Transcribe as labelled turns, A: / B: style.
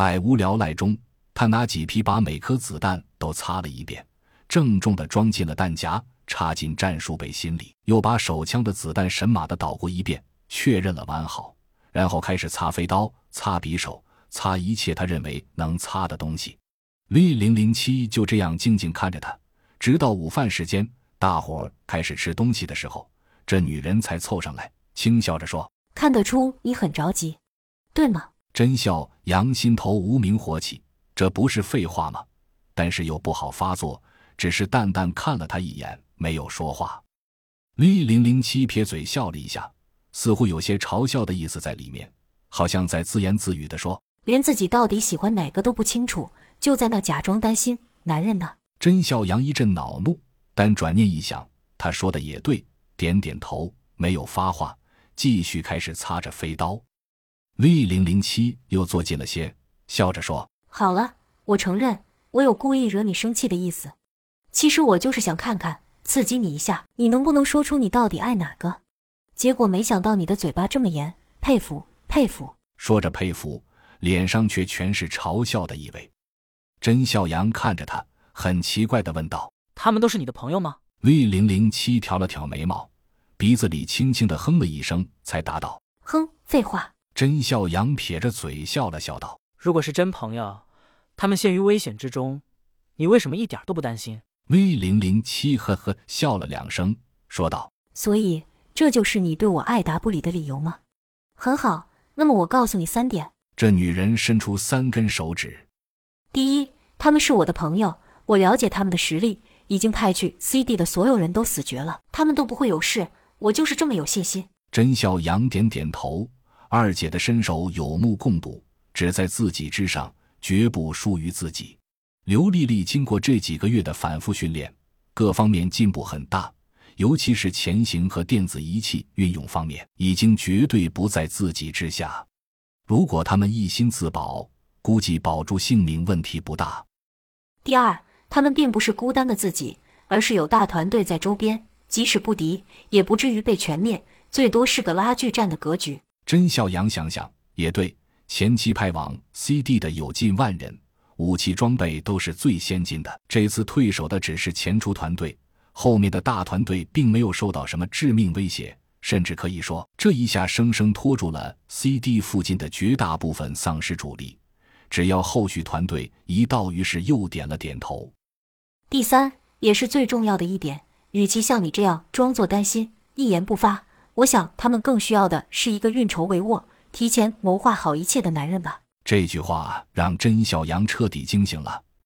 A: 百无聊赖中，他拿几匹把每颗子弹都擦了一遍，郑重地装进了弹夹，插进战术背心里，又把手枪的子弹神马的捣过一遍，确认了完好，然后开始擦飞刀、擦匕首、擦一切他认为能擦的东西。V 零零七就这样静静看着他，直到午饭时间，大伙儿开始吃东西的时候，这女人才凑上来，轻笑着说：“
B: 看得出你很着急，对吗？”
A: 真笑杨心头无名火起，这不是废话吗？但是又不好发作，只是淡淡看了他一眼，没有说话。V 零零七撇嘴笑了一下，似乎有些嘲笑的意思在里面，好像在自言自语的说：“
B: 连自己到底喜欢哪个都不清楚。”就在那假装担心男人呢。
A: 真笑阳一阵恼怒，但转念一想，他说的也对，点点头，没有发话，继续开始擦着飞刀。V 零零七又坐近了些，笑着说：“
B: 好了，我承认，我有故意惹你生气的意思。其实我就是想看看，刺激你一下，你能不能说出你到底爱哪个？结果没想到你的嘴巴这么严，佩服佩服。”
A: 说着佩服，脸上却全是嘲笑的意味。甄笑阳看着他，很奇怪的问道：“
C: 他们都是你的朋友吗
A: ？”V 零零七挑了挑眉毛，鼻子里轻轻的哼了一声，才答道：“
B: 哼，废话。”
A: 甄笑阳撇着嘴笑了笑道：“
C: 如果是真朋友，他们陷于危险之中，你为什么一点都不担心
A: ？”V 零零七呵呵笑了两声，说道：“
B: 所以这就是你对我爱答不理的理由吗？很好，那么我告诉你三点。”
A: 这女人伸出三根手指。
B: 第一，他们是我的朋友，我了解他们的实力，已经派去 CD 的所有人都死绝了，他们都不会有事，我就是这么有信心。
A: 甄笑阳点点头，二姐的身手有目共睹，只在自己之上，绝不输于自己。刘丽丽经过这几个月的反复训练，各方面进步很大，尤其是前行和电子仪器运用方面，已经绝对不在自己之下。如果他们一心自保。估计保住性命问题不大。
B: 第二，他们并不是孤单的自己，而是有大团队在周边，即使不敌，也不至于被全灭，最多是个拉锯战的格局。
A: 甄笑阳想想也对，前期派往 CD 的有近万人，武器装备都是最先进的。这次退守的只是前出团队，后面的大团队并没有受到什么致命威胁，甚至可以说，这一下生生拖住了 CD 附近的绝大部分丧尸主力。只要后续团队一到，于是又点了点头。
B: 第三，也是最重要的一点，与其像你这样装作担心、一言不发，我想他们更需要的是一个运筹帷幄、提前谋划好一切的男人吧。
A: 这句话让甄小阳彻底惊醒了。